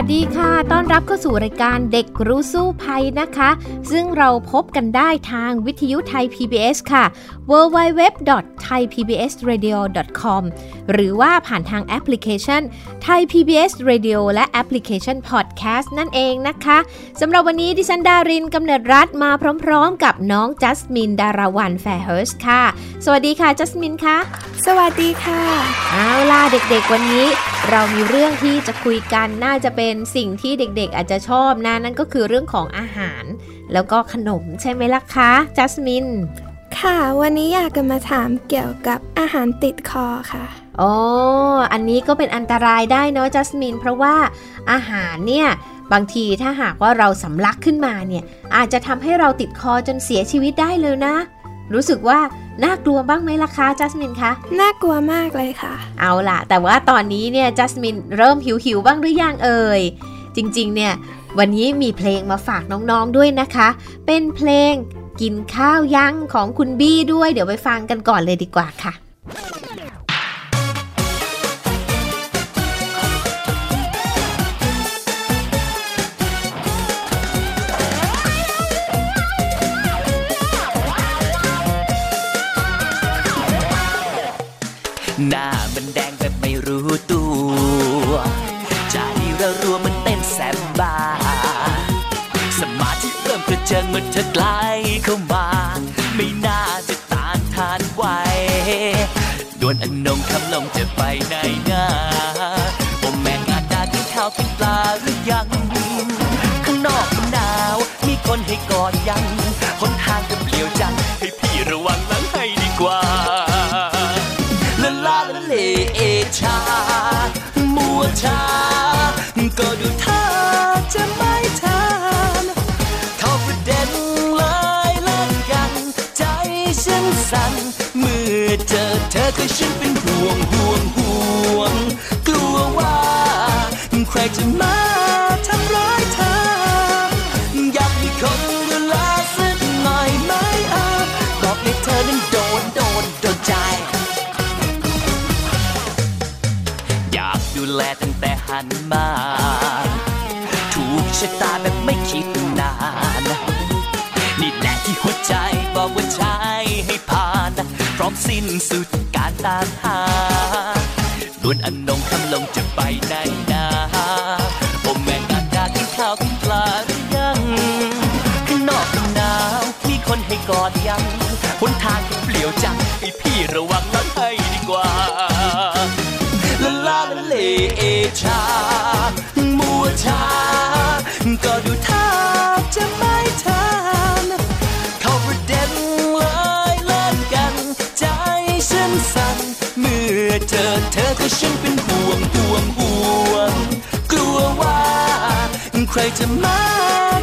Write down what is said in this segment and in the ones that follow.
วัสดีค่ะ ต้อนรับเข้าสู่รายการเด็กรู้สู้ภัยนะคะ ซึ่งเราพบกันได้ทางวิทยุไทย PBS ค่ะ www.thaipbsradio.com หรือว่าผ่านทางแอปพลิเคชัน Thai PBS Radio และแอปพลิเคชัน Podcast นั่นเองนะคะสำหรับวันนี้ดิฉันดารินกำเนิดรัฐมาพร้อมๆ กับน้องจัสมินดาราวันแฟร์เฮิร์สค่ะ สวัสดีค่ะจัสมินค่ะ สวัสดีค่ะ เอาล่ะเด็กๆวันนี้ เรามีเรื่องที่จะคุยกันน่าจะเป็นสิ่งที่เด็กๆอาจจะชอบนะนั่นก็คือเรื่องของอาหาร แล้วก็ขนมใช่ไหมล่ะคะจัสมินค่ะ วันนี้อยากจะมาถามเกี่ยวกับอาหารติดคอค่ะโอ้อันนี้ก็เป็นอันตรายได้เนาะจัสมินเพราะว่าอาหารเนี่ยบางทีถ้าหากว่าเราสำลักขึ้นมาเนี่ยอาจจะทำให้เราติดคอจนเสียชีวิตได้เลยนะ รู้สึกว่าน่ากลัวบ้างไหมล่ะคะจัสมินคะ น่ากลัวมากเลยค่ะ เอาล่ะ แต่ว่าตอนนี้เนี่ยจัสมินเริ่มหิวหิวๆบ้างหรือยังเอ่ย จริงๆ เนี่ย วันนี้มีเพลงมาฝากน้องๆด้วยนะคะ เป็นเพลงกินข้าวยังของคุณบี้ด้วย เดี๋ยวไปฟังกันก่อนเลยดีกว่าค่ะ ลงจะไปไหนนาโอแม่งานดากินข้าวกินปลาหรือยัง ข้างนอกมันหนาว มีคนให้กอดยังหนทางก็เปลี่ยวจัง ให้พี่ระวังหลังให้ดีกว่าลาลาลาเลเอชา มัวชา ก็ดูท่าจะไม่ทานเข้าประเด็นเลยเล่นกัน ใจฉันสั่นเมื่อเจอเธอก็ฉันเป็น ใจบอกว่าใช่ให้ผ่าน พร้อมสิ้นสุดการตามหาดวนอันนงคำลงจะไปไหน ใคร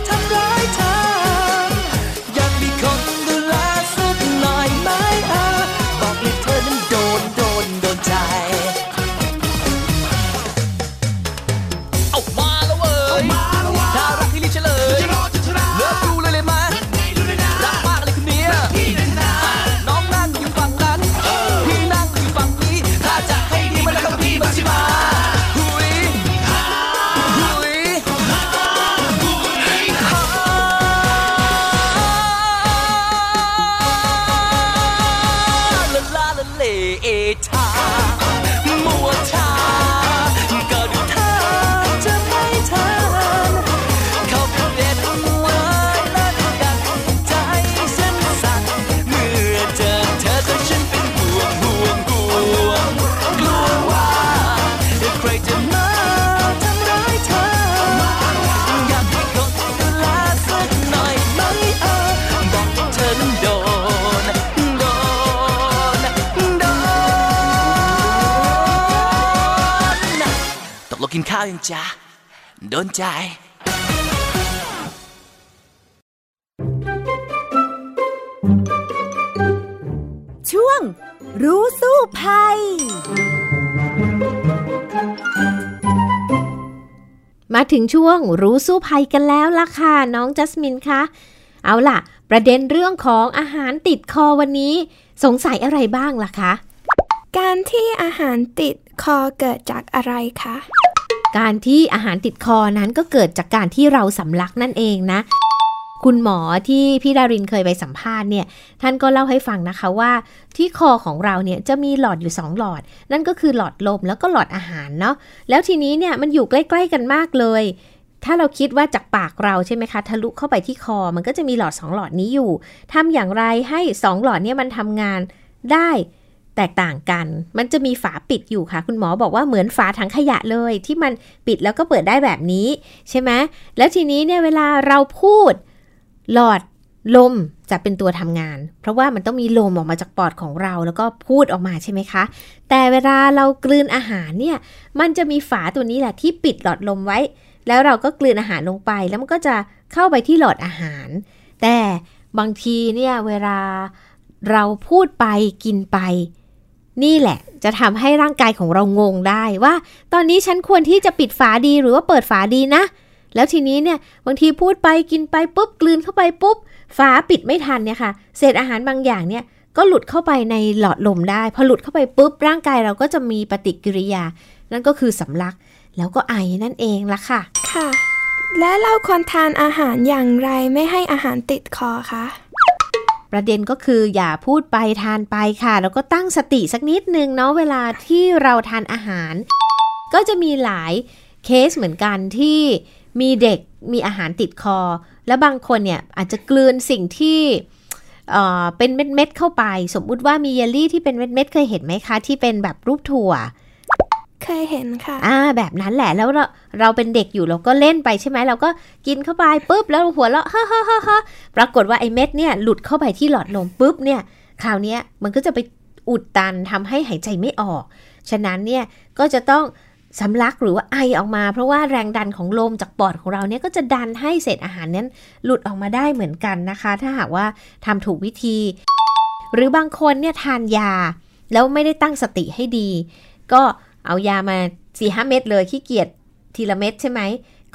กินข้าวยังจ้าโดนใจช่วง รู้สู้ภัย มาถึงช่วงรู้สู้ภัยกันแล้วล่ะค่ะ น้องจัสมินคะเอาล่ะ ประเด็นเรื่องของอาหารติดคอวันนี้ สงสัยอะไรบ้างล่ะคะ การที่อาหารติดคอเกิดจากอะไรคะ การที่อาหารติดคอนั้นก็เกิดจากการที่เราสำลักนั่นเองนะ คุณหมอที่พี่ดารินเคยไปสัมภาษณ์เนี่ย ท่านก็เล่าให้ฟังนะคะว่า ที่คอของเราเนี่ยจะมีหลอดอยู่ 2 หลอด นั่นก็คือหลอดลมแล้วก็หลอดอาหารเนาะแล้วทีนี้เนี่ยมันอยู่ใกล้ ๆ กันมากเลยถ้าเราคิดว่าจากปากเราใช่ไหมคะ ทะลุเข้าไปที่คอมันก็จะมีหลอด 2 หลอดนี้อยู่ทำอย่างไรให้ 2 หลอดเนี่ยมันทำงานได้ แตกต่างกัน มันจะมีฝาปิดอยู่ค่ะ คุณหมอบอกว่าเหมือนฝาถังขยะเลย ที่มันปิดแล้วก็เปิดได้แบบนี้ใช่ไหมแล้วทีนี้เนี่ยเวลาเราพูดหลอดลมจะเป็นตัวทำงาน เพราะว่ามันต้องมีลมออกมาจากปอดของเราแล้วก็พูดออกมาใช่ไหมคะ แต่เวลาเรากลืนอาหารเนี่ยมันจะมีฝาตัวนี้แหละที่ปิดหลอดลมไว้ แล้วเราก็กลืนอาหารลงไป แล้วมันก็จะเข้าไปที่หลอดอาหาร แต่บางทีเนี่ยเวลาเราพูดไปกินไป นี่แหละ จะทำให้ร่างกายของเรางงได้ว่า ตอนนี้ฉันควรที่จะปิดฝาดีหรือว่าเปิดฝาดีนะ แล้วทีนี้เนี่ยบางทีพูดไปกินไปปุ๊บกลืนเข้าไปปุ๊บฝาปิดไม่ทันเนี่ยค่ะ เศษอาหารบางอย่างเนี่ยก็หลุดเข้าไปในหลอดลมได้ พอหลุดเข้าไปปุ๊บร่างกายเราก็จะมีปฏิกิริยา นั่นก็คือสำลัก แล้วก็ไอนั่นเองละค่ะ ค่ะ และเราควรทานอาหารอย่างไรไม่ให้อาหารติดคอคะ ประเด็นก็คืออย่าพูดไปทานไปค่ะ แล้วก็ตั้งสติสักนิดนึงเนาะเวลาที่เราทานอาหาร ก็จะมีหลายเคสเหมือนกันที่มีเด็กมีอาหารติดคอ แล้วบางคนเนี่ยอาจจะกลืนสิ่งที่เอ่อเป็นเม็ดๆเข้าไป สมมุติว่ามีเยลลี่ที่เป็นเม็ดๆเคยเห็นไหมคะ ที่เป็นแบบรูปถั่ว เคยเห็นค่ะ อ่า แบบนั้นแหละแล้วเราเราเป็นเด็กอยู่เราก็เล่นไปใช่ไหมเราก็กินเข้าไปปุ๊บแล้วหัวเราะฮ่าฮ่าฮ่าฮ่าปรากฏว่าไอ้เม็ดเนี่ยหลุดเข้าไปที่หลอดลมปุ๊บเนี่ย คราวนี้มันก็จะไปอุดตันทำให้หายใจไม่ออก ฉะนั้นเนี่ยก็จะต้องสำลักหรือว่าไอออกมา เพราะว่าแรงดันของลมจากปอดของเราเนี่ยก็จะดันให้เศษอาหารนั้นหลุดออกมาได้เหมือนกันนะคะ ถ้าหากว่าทำถูกวิธี หรือบางคนเนี่ยทานยา แล้วไม่ได้ตั้งสติให้ดี ก็ เอายามา4ีหเม็ดเลยขี้เกียจทีละเม็ดใช่ไหม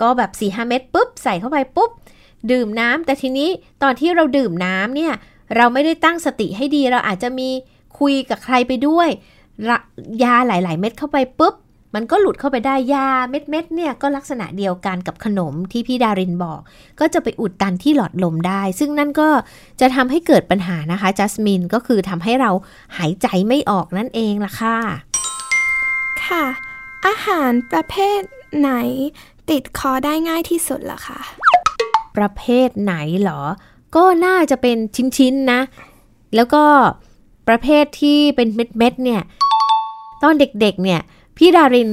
ก็แบบ4ีหเม็ดปุ๊บใส่เข้าไปปุ๊บ ดื่มน้ำแต่ทีนี้ตอนที่เราดื่มน้ำเนี่ยเราไม่ได้ตั้งสติให้ดีเราอาจจะมีคุยกับใครไปด้วย ยาหลาย ๆ เม็ดเข้าไปปุ๊บ มันก็หลุดเข้าไปได้ยาเม็ด ๆ เนี่ยก็ลักษณะเดียวกันกับขนมที่พี่ดารินบอก ก็จะไปอุดตันที่หลอดลมได้ ซึ่งนั่นก็จะทำให้เกิดปัญหานะคะจัสมินก็คือทำให้เราหายใจไม่ออกนั่นเองล่ะค่ะ ค่ะ อาหารประเภทไหนติดคอได้ง่ายที่สุดล่ะคะ ประเภทไหนเหรอ ก็น่าจะเป็นชิ้นๆนะ แล้วก็ประเภทที่เป็นเม็ดๆเนี่ย ตอนเด็กๆ เนี่ย พี่ดาริน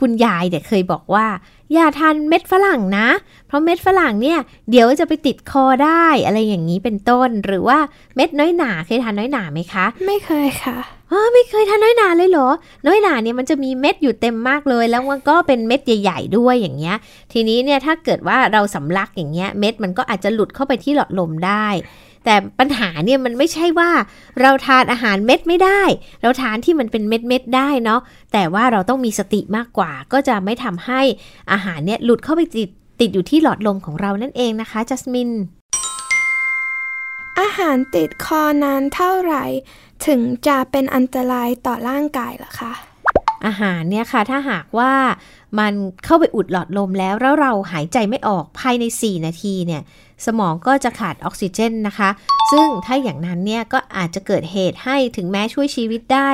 คุณยายเด็กเคยบอกว่า อย่าทานเม็ดฝรั่งนะ เพราะเม็ดฝรั่งเนี่ย เดี๋ยวจะไปติดคอได้อะไรอย่างนี้เป็นต้น หรือว่าเม็ดน้อยหนาเคยทานน้อยหนาไหมคะ ไม่เคยค่ะอ๋อ ไม่เคยทานน้อยหนาเลยเหรอ น้อยหนาเนี่ยมันจะมีเม็ดอยู่เต็มมากเลย แล้วมันก็เป็นเม็ดใหญ่ ๆ ด้วยอย่างเงี้ย ทีนี้เนี่ยถ้าเกิดว่าเราสำลักอย่างเงี้ยเม็ดมันก็อาจจะหลุดเข้าไปที่หลอดลมได้ แต่ปัญหาเนี่ยมันไม่ใช่ว่าเราทานอาหารเม็ดไม่ได้ เราทานที่มันเป็นเม็ดเม็ดๆได้เนาะ แต่ว่าเราต้องมีสติมากกว่า ก็จะไม่ทำให้อาหารเนี่ยหลุดเข้าไปติดติดอยู่ที่หลอดลมของเรานั่นเองนะคะจัสมินอาหารติดคอนานเท่าไหร่ ถึงจะเป็นอันตรายต่อร่างกายล่ะคะ อาหารเนี่ยค่ะถ้าหากว่ามันเข้าไปอุดหลอดลมแล้ว แล้วเราหายใจไม่ออกภายใน 4 นาทีเนี่ยสมองก็จะขาดออกซิเจนนะคะ ซึ่งถ้าอย่างนั้นเนี่ยก็อาจจะเกิดเหตุให้ถึงแม้ช่วยชีวิตได้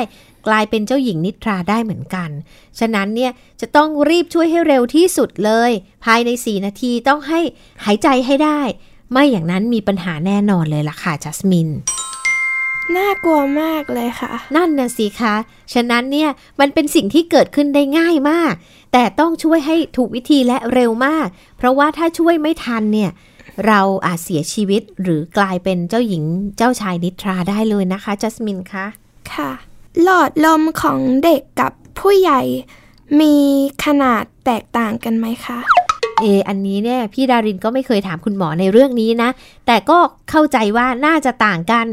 กลายเป็นเจ้าหญิงนิทราได้เหมือนกัน ฉะนั้นเนี่ยจะต้องรีบช่วยให้เร็วที่สุดเลย ภายใน 4 นาทีต้องให้หายใจให้ได้ ไม่อย่างนั้นมีปัญหาแน่นอนเลยล่ะค่ะจัสมิน น่ากลัวมากเลยค่ะ นั่นน่ะสิคะ ฉะนั้นเนี่ยมันเป็นสิ่งที่เกิดขึ้นได้ง่ายมาก แต่ต้องช่วยให้ถูกวิธีและเร็วมาก เพราะว่าถ้าช่วยไม่ทันเนี่ย เราอาจเสียชีวิตหรือกลายเป็นเจ้าหญิงเจ้าชายนิทราได้เลยนะคะ จัสมินคะค่ะ หลอดลมของเด็กกับผู้ใหญ่มีขนาดแตกต่างกันไหมคะ เอออันนี้เนี่ยพี่ดารินก็ไม่เคยถามคุณหมอในเรื่องนี้นะ แต่ก็เข้าใจว่าน่าจะต่างกัน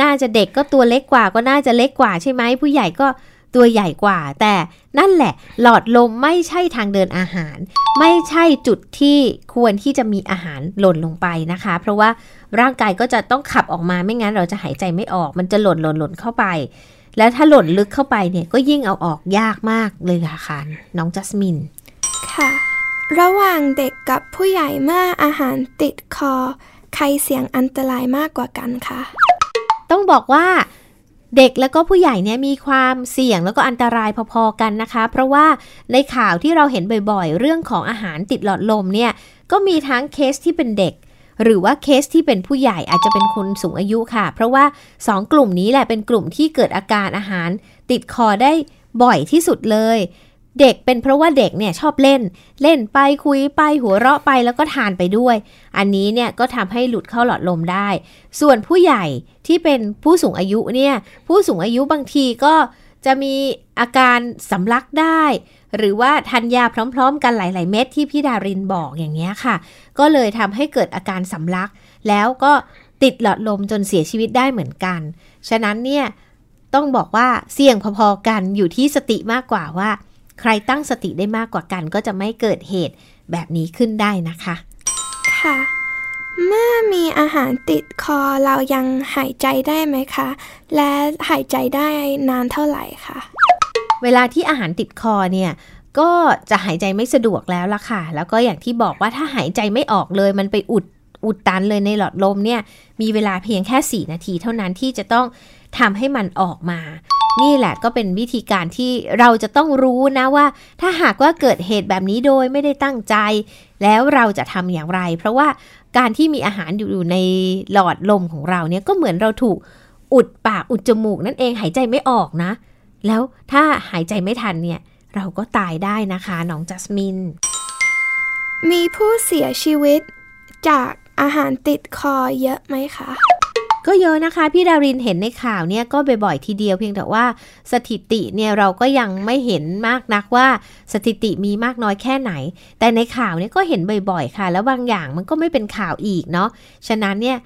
น่าจะเด็กก็ตัวเล็กกว่าก็น่าจะเล็กกว่าใช่ไหมผู้ใหญ่ก็ตัวใหญ่กว่า แต่นั่นแหละ หลอดลมไม่ใช่ทางเดินอาหาร ไม่ใช่จุดที่ควรที่จะมีอาหารหล่นลงไปนะคะ เพราะว่าร่างกายก็จะต้องขับออกมาไม่งั้นเราจะหายใจไม่ออก มันจะหล่นหล่นหล่นเข้าไป แล้วถ้าหล่นลึกเข้าไปเนี่ยก็ยิ่งเอาออกยากมากเลยค่ะคันน้องจัสมินค่ะ ระหว่างเด็กกับผู้ใหญ่เมื่ออาหารติดคอ ใครเสี่ยงอันตรายมากกว่ากันคะ ต้องบอกว่าเด็กแล้วก็ผู้ใหญ่เนี่ยมีความเสี่ยงแล้วก็อันตรายพอๆกันนะคะ เพราะว่าในข่าวที่เราเห็นบ่อยๆ เรื่องของอาหารติดหลอดลมเนี่ยก็มีทั้งเคสที่เป็นเด็ก หรือว่าเคสที่เป็นผู้ใหญ่อาจจะเป็นคนสูงอายุค่ะ เพราะว่า 2 กลุ่มนี้แหละเป็นกลุ่มที่เกิดอาการอาหารติดคอได้บ่อยที่สุดเลย เด็กเป็นเพราะว่าเด็กเนี่ยชอบเล่น เล่นไปคุยไปหัวเราะไปแล้วก็ทานไปด้วย อันนี้เนี่ยก็ทำให้หลุดเข้าหลอดลมได้ ส่วนผู้ใหญ่ที่เป็นผู้สูงอายุเนี่ยผู้สูงอายุบางทีก็จะมีอาการสำลักได้ หรือว่าทานยาพร้อมๆ กันหลาย ๆ เม็ดที่พี่ดารินบอกอย่างเงี้ยค่ะ ก็เลยทำให้เกิดอาการสำลัก แล้วก็ติดหลอดลมจนเสียชีวิตได้เหมือนกัน ฉะนั้นเนี่ยต้องบอกว่าเสี่ยงพอๆกันอยู่ที่สติมากกว่าว่า ใครตั้งสติได้มากกว่ากันก็จะไม่เกิดเหตุแบบนี้ขึ้นได้นะคะ ค่ะ เมื่อมีอาหารติดคอเรายังหายใจได้ไหมคะ และหายใจได้นานเท่าไหร่คะ เวลาที่อาหารติดคอเนี่ยก็จะหายใจไม่สะดวกแล้วล่ะค่ะ แล้วก็อย่างที่บอกว่าถ้าหายใจไม่ออกเลย มันไปอุดอุดตันเลยในหลอดลมเนี่ย มีเวลาเพียงแค่ 4 นาทีเท่านั้นที่จะต้อง ทำให้มันออกมา นี่แหละก็เป็นวิธีการที่เราจะต้องรู้นะว่า ถ้าหากว่าเกิดเหตุแบบนี้โดยไม่ได้ตั้งใจ แล้วเราจะทำอย่างไร เพราะว่าการที่มีอาหารอยู่ในหลอดลมของเราเนี่ยก็เหมือนเราถูกอุดปากอุดจมูกนั่นเองหายใจไม่ออกนะ แล้วถ้าหายใจไม่ทันเนี่ยเราก็ตายได้นะคะน้องจัสมิน มีผู้เสียชีวิตจากอาหารติดคอเยอะไหมคะ ก็เยอะนะคะ พี่ดารินเห็นในข่าวเนี่ยก็บ่อยๆทีเดียวเพียงแต่ว่าสถิติเนี่ยเราก็ยังไม่เห็นมากนักว่าสถิติมีมากน้อยแค่ไหน แต่ในข่าวเนี่ยก็เห็นบ่อยๆค่ะ แล้วบางอย่างมันก็ไม่เป็นข่าวอีกเนาะฉะนั้นเนี่ย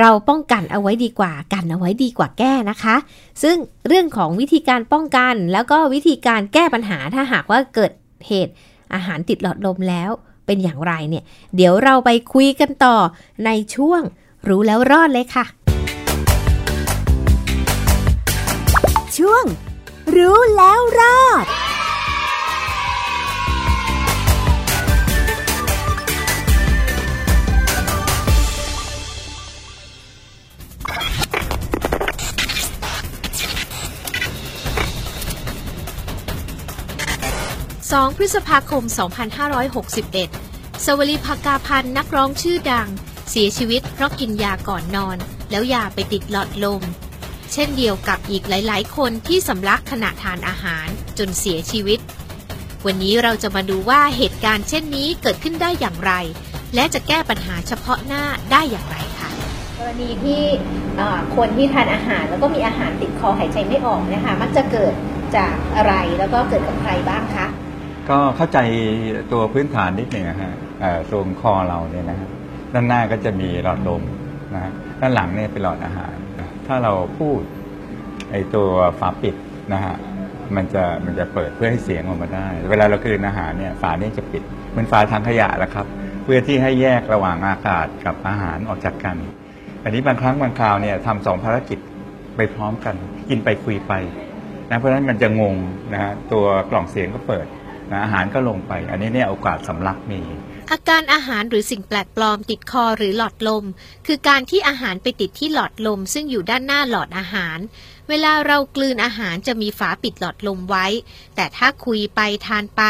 เราป้องกันเอาไว้ดีกว่ากันเอาไว้ดีกว่าแก้นะคะ ซึ่งเรื่องของวิธีการป้องกันแล้วก็วิธีการแก้ปัญหาถ้าหากว่าเกิดเหตุอาหารติดหลอดลมแล้วเป็นอย่างไรเนี่ย เดี๋ยวเราไปคุยกันต่อในช่วงรู้แล้วรอดเลยค่ะ ช่วง รู้แล้วรอด2พฤษภาคม 2561 สวลีภากาพันธ์นักร้องชื่อดัง เสียชีวิตเพราะกินยาก่อนนอน แล้วยาไปติดหลอดลม เช่นเดียวกับอีกหลาย ๆ คนที่สำลักขณะทานอาหารจนเสียชีวิต วันนี้เราจะมาดูว่าเหตุการณ์เช่นนี้เกิดขึ้นได้อย่างไร และจะแก้ปัญหาเฉพาะหน้าได้อย่างไรค่ะ กรณีที่คนที่ทานอาหารแล้วก็มีอาหารติดคอหายใจไม่ออกนะคะมักจะเกิดจากอะไรแล้วก็เกิดกับใครบ้างคะก็เข้าใจตัวพื้นฐานนิดหนึ่งนะฮะเอ่อตรงคอเราเนี่ยนะฮะด้านหน้าก็จะมีหลอดลมนะฮะด้านหลังเนี่ยเป็นหลอดอาหารนะ ถ้าเราพูดไอตัวฝาปิดนะฮะมันจะมันจะเปิดเพื่อให้เสียงออกมาได้ เวลาเรากลืนอาหารเนี่ยฝาเนี่ยจะปิดเหมือนฝาทางขยะแหละครับ เพื่อที่ให้แยกระหว่างอากาศกับอาหารออกจากกัน อันนี้บางครั้งบางคราวเนี่ยทำสองภารกิจไปพร้อมกัน กินไปคุยไปนะเพราะฉะนั้นมันจะงงนะฮะตัวกล่องเสียงก็เปิดนะอาหารก็ลงไป อันนี้เนี่ยโอกาสสำลักมี อาการอาหารหรือสิ่งแปลกปลอมติดคอหรือหลอดลม คือการที่อาหารไปติดที่หลอดลม ซึ่งอยู่ด้านหน้าหลอดอาหาร เวลาเรากลืนอาหารจะมีฝาปิดหลอดลมไว้ แต่ถ้าคุยไปทานไป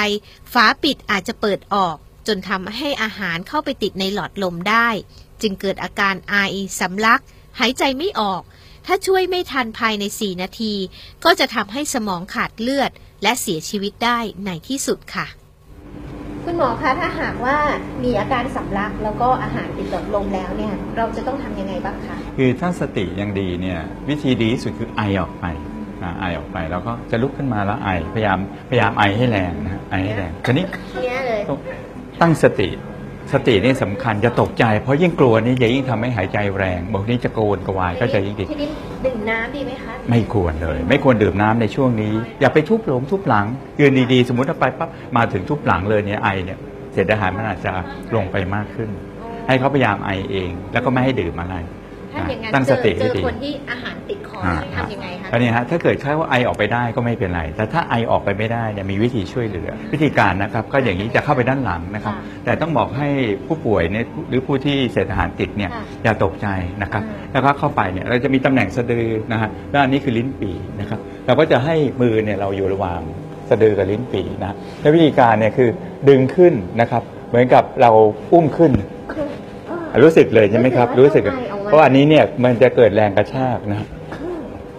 ฝาปิดอาจจะเปิดออก จนทำให้อาหารเข้าไปติดในหลอดลมได้ จึงเกิดอาการไอสำลัก หายใจไม่ออก ถ้าช่วยไม่ทันภายใน 4 นาที ก็จะทำให้สมองขาดเลือด และเสียชีวิตได้ในที่สุดค่ะ คุณหมอคะถ้าหากว่ามีอาการสำลักแล้วก็อาหารติดหลอดลมแล้วเนี่ยเราจะต้องทำยังไงบ้างคะคือถ้าสติยังดีเนี่ยวิธีดีที่สุดคือไอออกไปอ่าไอออกไปแล้วก็จะลุกขึ้นมาแล้วไอพยายามพยายามไอให้แรงนะฮะไอให้แรงทีนี้เนี้ยเลยตั้งสติ สตินี่สำคัญจะตกใจ เพราะยิ่งกลัวนี่จะยิ่งทำให้หายใจแรงบางทีจะโกรนกระวายก็จะยิ่งดีทีนี้ดื่มน้ำดีไหมคะ ไม่ควรเลย ไม่ควรดื่มน้ำในช่วงนี้ อย่าไปทุบหลงทุบหลังยืนดีๆ สมมติว่าไปปั๊บมาถึงทุบหลังเลยเนี่ยไอเนี่ยเศษอาหารมันอาจจะลงไปมากขึ้น ให้เขาพยายามไอเอง แล้วก็ไม่ให้ดื่มอะไร ถ้าอย่างนั้นตั้งเจสอติเจให้อดีคนที่อาหารติดคออ่าทำยังไงคะ อันนี้ฮะถ้าเกิดแค่ว่าไอออกไปได้ก็ไม่เป็นไร แต่ถ้าไอออกไปไม่ได้เนี่ยมีวิธีช่วยเหลือ วิธีการนะครับก็อย่างนี้จะเข้าไปด้านหลังนะครับแต่ต้องบอกให้ผู้ป่วยเนี่ยหรือผู้ที่เศษอาหารติดเนี่ยอย่าตกใจนะครับแล้วก็เข้าไปเนี่ยเราจะมีตำแหน่งสะดือนะฮะแล้วอันนี้คือลิ้นปี่นะครับเราก็จะให้มือเนี่ยเราอยู่ระหว่างสะดือกับลิ้นปี่นะและวิธีการเนี่ยคือดึงขึ้นนะครับ เหมือนกับเราอุ้มขึ้น รู้สึกเลยใช่ไหมครับ รู้สึกเพ ราะอันนี้เนี่ยมันจะเกิดแรงกระชากนะครับ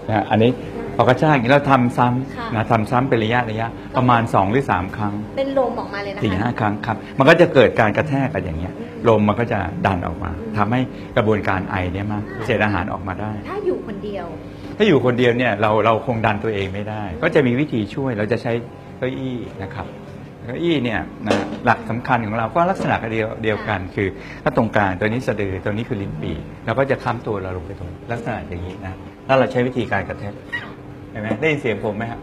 นะฮะอันนี้พอกระชากอย่างนี้เราทำซ้ำนะทำซ้ำเป็นระยะระยะประมาณ 2 หรือ 3 ครั้งเป็นลมออกมาเลยนะคะ สี่ห้าครั้งครับ มันก็จะเกิดการกระแทกกันอย่างเงี้ยลมมันก็จะดันออกมาทำให้กระบวนการไอเนี่ยมากเศษอาหารออกมาได้ ถ้าอยู่คนเดียว ถ้าอยู่คนเดียวเนี่ยเราเราคงดันตัวเองไม่ได้ ก็จะมีวิธีช่วยเราจะใช้เก้าอี้นะครับ เก้าอี้เนี่ยนะหลักสำคัญของเราก็ลักษณะเดียวเดียวกัน คือถ้าตรงกลางตัวนี้สะดือตัวนี้คือลิ้นปี่เราก็จะค้ำตัวเราลงไปตรงลักษณะอย่างนี้นะถ้าเราใช้วิธีการกระแทกเห็นไหมได้ยินเสียงผมไหมครับ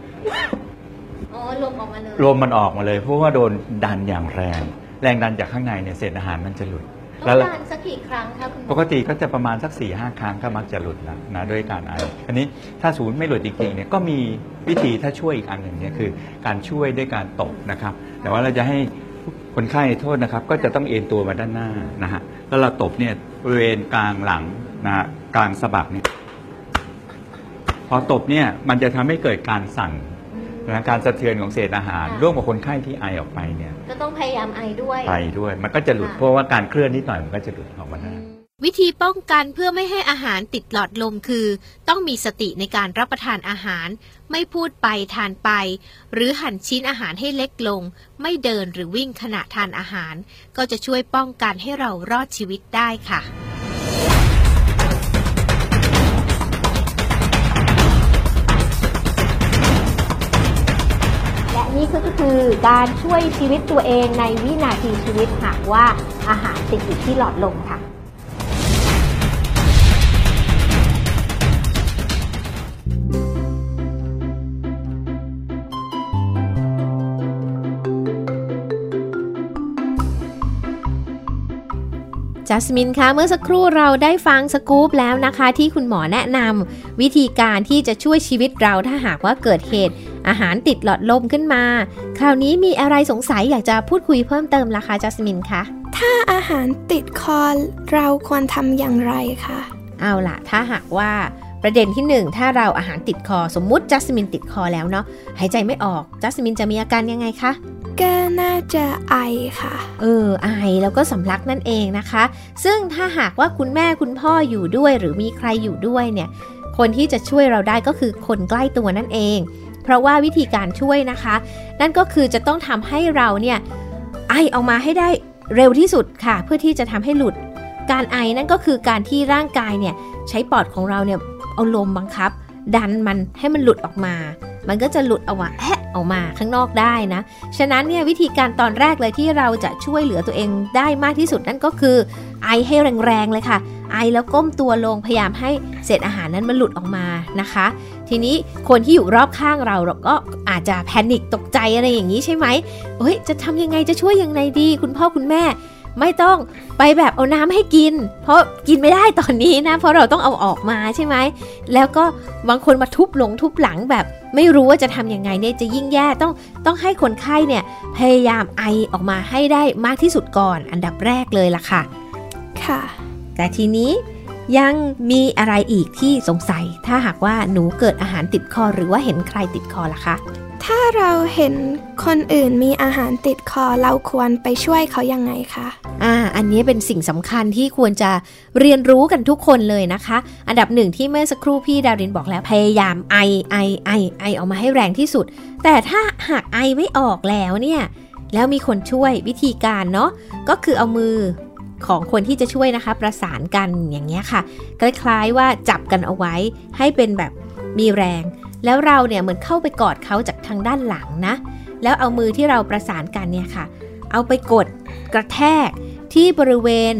อ๋อลมออกมาเลยลมมันออกมาเลยเพราะว่าโดนดันอย่างแรง แรงดันจากข้างในเนี่ยเศษอาหารมันจะหลุด ต้แล้อวงการสักกี่ครั้งคะคุณหมปอ กติก็จะประมาณสัก4ี่ห้าครั้งก็มักจะหลุดแล้วนะด้วยการไออันนี้ถ้าศูนย์ไม่หลุดจริงๆเนี่ยก็มีวิธีถ้าช่วยอีกอันหนึ่งเนี่ยคือการช่วยด้วยการตบนะครับ แต่ว่าเราจะให้คนไข้โทษนะครับ ก็จะต้องเอ็นตัวมาด้านหน้านะฮะแล้วเราตบเนี่ยบริเวณกลางหลังนะฮะกลางสะบักเนี่ยพอตบเนี่ยมันจะทำให้เกิดการสั่น นะการสะเทือนของเศษอาหาร ร่วมกับคนไข้ที่ไอออกไปเนี่ยก็ต้องพยายามไอด้วยไปด้วย มันก็จะหลุดเพราะว่าการเคลื่อนนิดหน่อยมันก็จะหลุดออกมาได้วิธีป้องกันเพื่อไม่ให้อาหารติดหลอดลมคือ ต้องมีสติในการรับประทานอาหาร ไม่พูดไปทานไป หรือหั่นชิ้นอาหารให้เล็กลง ไม่เดินหรือวิ่งขณะทานอาหาร ก็จะช่วยป้องกันให้เรารอดชีวิตได้ค่ะ นี่ก็คือการช่วยชีวิตตัวเองในวินาทีชีวิตหากว่าอาหารติดอยู่ที่หลอดลมค่ะ จัสมินคะเมื่อสักครู่เราได้ฟังสกู๊ปแล้วนะคะ ที่คุณหมอแนะนำวิธีการที่จะช่วยชีวิตเราถ้าหากว่าเกิดเหตุ อาหารติดหลอดลมขึ้นมา คราวนี้มีอะไรสงสัยอยากจะพูดคุยเพิ่มเติมล่ะคะจัสมินคะ ถ้าอาหารติดคอเราควรทำอย่างไรคะ เอาล่ะ ถ้าหากว่าประเด็นที่หนึ่งถ้าเราอาหารติดคอสมมุติจัสมินติดคอแล้วเนาะหายใจไม่ออกจัสมินจะมีอาการยังไงคะก็น่าจะไอค่ะ เออ ไอแล้วก็สำลักนั่นเองนะคะ ซึ่งถ้าหากว่าคุณแม่คุณพ่ออยู่ด้วยหรือมีใครอยู่ด้วยเนี่ย คนที่จะช่วยเราได้ก็คือคนใกล้ตัวนั่นเอง เพราะว่าวิธีการช่วยนะคะ นั่นก็คือจะต้องทำให้เราเนี่ยไอออกมาให้ได้เร็วที่สุดค่ะ เพื่อที่จะทำให้หลุด การไอนั่นก็คือการที่ร่างกายเนี่ยใช้ปอดของเราเนี่ยเอาลมบังคับ ดันมันให้มันหลุดออกมา มันก็จะหลุดออกมาแฮะออกมาข้างนอกได้นะ ฉะนั้นเนี่ยวิธีการตอนแรกเลยที่เราจะช่วยเหลือตัวเองได้มากที่สุดนั่นก็คือ ไอให้แรงๆเลยค่ะ ไอแล้วก้มตัวลงพยายามให้เศษอาหารนั้นมันหลุดออกมานะคะ ทีนี้คนที่อยู่รอบข้างเราเราก็อาจจะแพนิคตกใจอะไรอย่างนี้ใช่ไหมเฮ้ยจะทำยังไงจะช่วยยังไงดี คุณพ่อคุณแม่ ไม่ต้องไปแบบเอาน้ำให้กิน เพราะกินไม่ได้ตอนนี้นะ เพราะเราต้องเอาออกมาใช่ไหม แล้วก็บางคนมาทุบหลงทุบหลังแบบ ไม่รู้ว่าจะทำยังไงเนี่ยจะยิ่งแย่ต้องต้องให้คนไข้เนี่ยพยายามไอออกมาให้ได้มากที่สุดก่อน อันดับแรกเลยล่ะค่ะ ค่ะ แต่ทีนี้ยังมีอะไรอีกที่สงสัย ถ้าหากว่าหนูเกิดอาหารติดคอหรือว่าเห็นใครติดคอล่ะคะ ถ้าเราเห็นคนอื่นมีอาหารติดคอเราควรไปช่วยเขายังไงคะอ่า อันนี้เป็นสิ่งสำคัญที่ควรจะเรียนรู้กันทุกคนเลยนะคะ อันดับหนึ่งที่เมื่อสักครู่พี่ดารินบอกแล้วพยายามไอไอไอไอออกมาให้แรงที่สุด แต่ถ้าหากไอไม่ออกแล้วเนี่ย แล้วมีคนช่วยวิธีการเนาะก็คือเอามือของคนที่จะช่วยนะคะ ประสานกันอย่างเงี้ยค่ะ คล้ายๆว่าจับกันเอาไว้ให้เป็นแบบมีแรง แล้วเราเนี่ยเหมือนเข้าไปกอดเขาจากทางด้านหลังนะ แล้วเอามือที่เราประสานกันเนี่ยค่ะ เอาไปกดกระแทกที่บริเวณ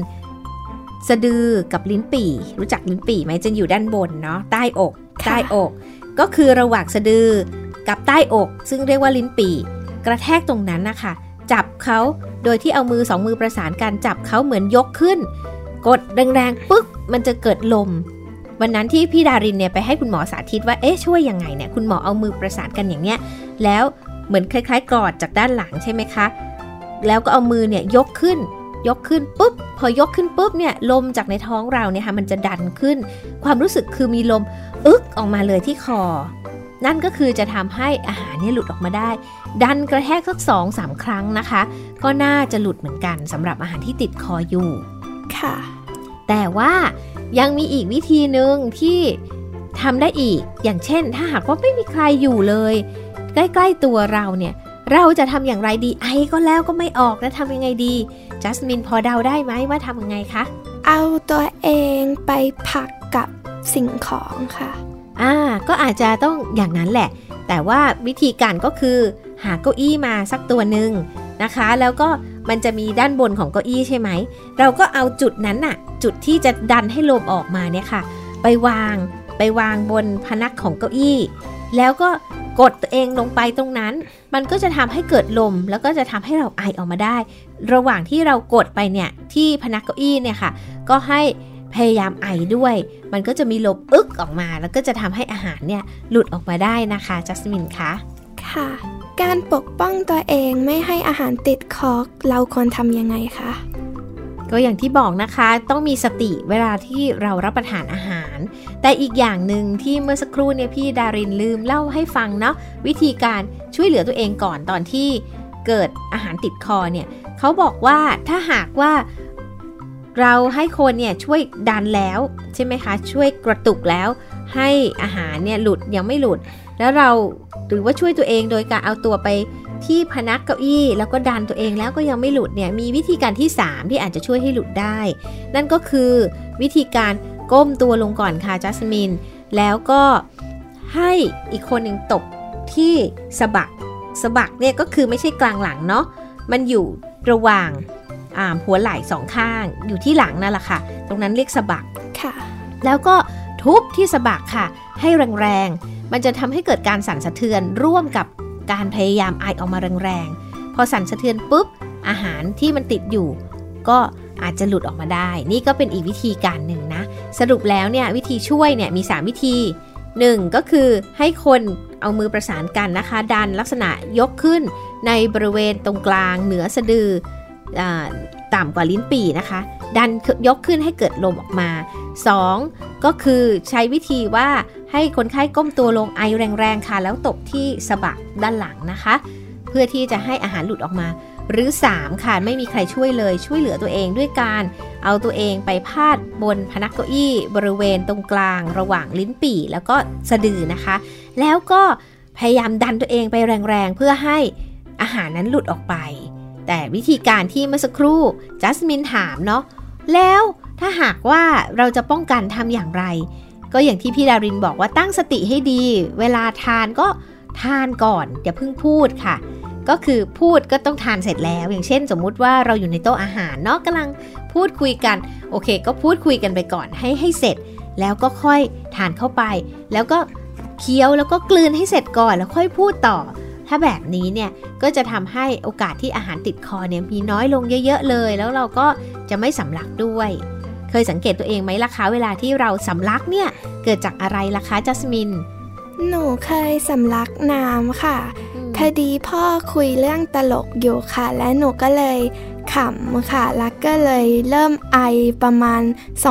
สะดือกับลิ้นปี่ รู้จักลิ้นปี่ไหมจะอยู่ด้านบนเนาะใต้อกค่ะใต้อก ก็คือระหว่างสะดือกับใต้อก ซึ่งเรียกว่าลิ้นปี่ กระแทกตรงนั้นนะคะจับเขาโดยที่เอามือสองมือประสานกันจับเขาเหมือนยกขึ้น กดแรงๆปึ๊กมันจะเกิดลม วันนั้นที่พี่ดารินเนี่ยไปให้คุณหมอสาธิตว่าเอ๊ะช่วยยังไงเนี่ยคุณหมอเอามือประสานกันอย่างเนี้ยแล้วเหมือนคล้ายๆกอดจากด้านหลังใช่ไหมคะ แล้วก็เอามือเนี่ยยกขึ้น ยกขึ้นปุ๊บ พอยกขึ้นปุ๊บเนี่ยลมจากในท้องเราเนี่ยค่ะมันจะดันขึ้น ความรู้สึกคือมีลมอึกออกมาเลยที่คอ นั่นก็คือจะทำให้อาหารเนี่ยหลุดออกมาได้ ดันกระแทกสักสองสามครั้งนะคะ ก็น่าจะหลุดเหมือนกันสำหรับอาหารที่ติดคออยู่ค่ะ แต่ว่า ยังมีอีกวิธีหนึ่งที่ทำได้อีก อย่างเช่น ถ้าหากว่าไม่มีใครอยู่เลย ใกล้ๆตัวเราเนี่ยเราจะทำอย่างไรดีไอก็แล้วก็ไม่ออกแล้วทำยังไงดีจัสมินพอเดาได้ไหมว่าทำยังไงคะ เอาตัวเองไปพักกับสิ่งของค่ะ อ่า ก็อาจจะต้องอย่างนั้นแหละ แต่ว่าวิธีการก็คือ หาเก้าอี้มาสักตัวหนึ่งนะคะ แล้วก็ มันจะมีด้านบนของเก้าอี้ใช่ไหม เราก็เอาจุดนั้นน่ะ จุดที่จะดันให้ลมออกมาเนี่ยค่ะ ไปวางไปวางบนพนักของเก้าอี้ แล้วก็กดตัวเองลงไปตรงนั้น มันก็จะทำให้เกิดลม แล้วก็จะทำให้เราไอออกมาได้ ระหว่างที่เรากดไปเนี่ยที่พนักเก้าอี้เนี่ยค่ะ ก็ให้พยายามไอด้วย มันก็จะมีลมอึกออกมา แล้วก็จะทำให้อาหารเนี่ยหลุดออกมาได้นะคะ จัสมินคะ ค่ะ การปกป้องตัวเองไม่ให้อาหารติดคอเราควรทำยังไงคะ ก็อย่างที่บอกนะคะต้องมีสติเวลาที่เรารับประทานอาหาร แต่อีกอย่างหนึ่งที่เมื่อสักครู่เนี่ยพี่ดารินลืมเล่าให้ฟังเนาะวิธีการช่วยเหลือตัวเองก่อนตอนที่เกิดอาหารติดคอเนี่ยเขาบอกว่าถ้าหากว่าเราให้คนเนี่ยช่วยดันแล้วใช่ไหมคะช่วยกระตุกแล้ว ให้อาหารเนี่ยหลุดยังไม่หลุด แล้วเราหรือว่าช่วยตัวเองโดยการเอาตัวไปที่พนักเก้าอี้แล้วก็ดันตัวเองแล้วก็ยังไม่หลุดเนี่ยมีวิธีการที่ 3 ที่อาจจะช่วยให้หลุดได้ นั่นก็คือวิธีการก้มตัวลงก่อนค่ะจัสมิน แล้วก็ให้อีกคนหนึ่งตบที่สะบักสะบักเนี่ยก็คือไม่ใช่กลางหลังเนาะมันอยู่ระหว่างอ่าหัวไหล่สองข้าง อยู่ที่หลังนั่นแหละค่ะ ตรงนั้นเรียกสะบักค่ะ แล้วก็ทุบที่สะบักค่ะ ให้แรงๆ มันจะทำให้เกิดการสั่นสะเทือนร่วมกับการพยายามไอออกมาแรงๆ พอสั่นสะเทือนปุ๊บ อาหารที่มันติดอยู่ ก็อาจจะหลุดออกมาได้ นี่ก็เป็นอีกวิธีการหนึ่งนะ สรุปแล้วเนี่ยวิธีช่วยเนี่ยมี 3 วิธี 1. ก็คือให้คนเอามือประสานกันนะคะ ดันลักษณะยกขึ้นในบริเวณตรงกลางเหนือสะดืออต่ำกว่าลิ้นปี่นะคะ ดันยกขึ้นให้เกิดลมออกมา 2. ก็คือใช้วิธีว่า ให้คนไข้ก้มตัวลงไอแรงๆค่ะ แล้วตบที่สะบักด้านหลังนะคะ เพื่อที่จะให้อาหารหลุดออกมา หรือ 3 ค่ะ ไม่มีใครช่วยเลยช่วยเหลือตัวเองด้วยการเอาตัวเองไปพาดบนพนักเก้าอี้บริเวณตรงกลาง ระหว่างลิ้นปี่ แล้วก็สะดือนะคะ แล้วก็พยายามดันตัวเองไปแรงๆ เพื่อให้อาหารนั้นหลุดออกไป แต่วิธีการที่เมื่อสักครู่จัสมินถามเนาะแล้วถ้าหากว่าเราจะป้องกันทำอย่างไร ก็อย่างที่พี่ดารินบอกว่าตั้งสติให้ดี เวลาทานก็ทานก่อนอย่าเพิ่งพูดค่ะ ก็คือพูดก็ต้องทานเสร็จแล้ว อย่างเช่น สมมุติว่าเราอยู่ในโต๊ะอาหารเนาะกำลังพูดคุยกัน โอเค ก็พูดคุยกันไปก่อนให้ให้เสร็จ แล้วก็ค่อยทานเข้าไป แล้วก็เคี้ยวแล้วก็กลืนให้เสร็จก่อนแล้วค่อยพูดต่อ ถ้าแบบนี้เนี่ยก็จะทำให้โอกาสที่อาหารติดคอเนี่ยมีน้อยลงเยอะ ๆ เลย แล้วเราก็จะไม่สำลักด้วย เคยสังเกตตัวเองไหมล่ะคะเวลาที่เราสำลักเนี่ย เกิดจากอะไรล่ะคะจัสมิน หนูเคยสำลักน้ำค่ะพอดีพ่อคุยเรื่องตลกอยู่ค่ะ และหนูก็เลยขำค่ะ แล้วก็เลยเริ่มไอประมาณ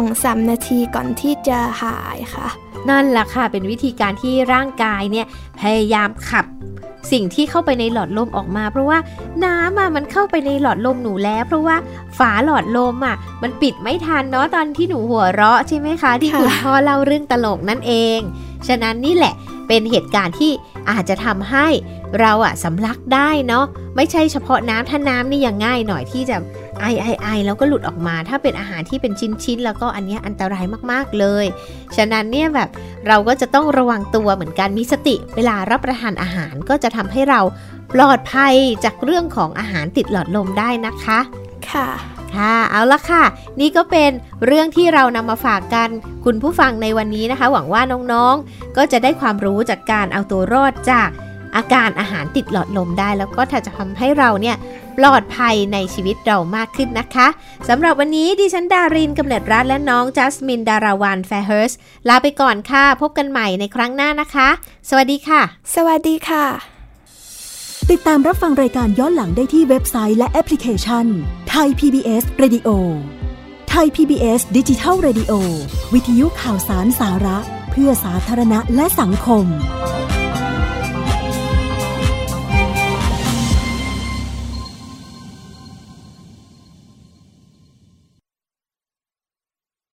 2-3นาทีก่อนที่จะหายค่ะ นั่นแหละค่ะเป็นวิธีการที่ร่างกายเนี่ยพยายามขับ สิ่งที่เข้าไปในหลอดลมออกมา เพราะว่าน้ำอะมันเข้าไปในหลอดลมหนูแล้ว เพราะว่าฝาหลอดลมอะ มันปิดไม่ทันเนาะตอนที่หนูหัวเราะใช่ไหมคะ ที่ค่ะคุณพ่อเล่าเรื่องตลกนั่นเอง ฉะนั้นนี่แหละเป็นเหตุการณ์ที่อาจจะทำให้เราอะสำลักได้เนาะไม่ใช่เฉพาะน้ำถ้าน้ำนี่ยังง่ายหน่อยที่จะ ไอไอไอแล้วก็หลุดออกมา ถ้าเป็นอาหารที่เป็นชิ้นๆแล้วก็อันเนี้ยอันตรายมากๆเลย ฉะนั้นเนี่ยแบบเราก็จะต้องระวังตัวเหมือนกันมีสติ เวลารับประทานอาหารก็จะทำให้เราปลอดภัยจากเรื่องของอาหารติดหลอดลมได้นะคะ ค่ะค่ะเอาละค่ะ นี่ก็เป็นเรื่องที่เรานำมาฝากกันคุณผู้ฟังในวันนี้นะคะ หวังว่าน้องๆ ก็จะได้ความรู้จากการเอาตัวรอดจากอาการอาหารติดหลอดลมได้ แล้วก็จะทำให้เราเนี่ย ปลอดภัยในชีวิตเรามากขึ้นนะคะสำหรับวันนี้ดิฉันดารินกำเนิดรัฐและน้องจัสมินดาราวันแฟร์เฮิร์สลาไปก่อนค่ะ พบกันใหม่ในครั้งหน้านะคะ สวัสดีค่ะ สวัสดีค่ะ ติดตามรับฟังรายการย้อนหลังได้ที่เว็บไซต์และแอปพลิเคชันไทย PBS Radio ไทย PBS ดิจิทัล Radio วิทยุข่าวสารสาระ เพื่อสาธารณะและสังคม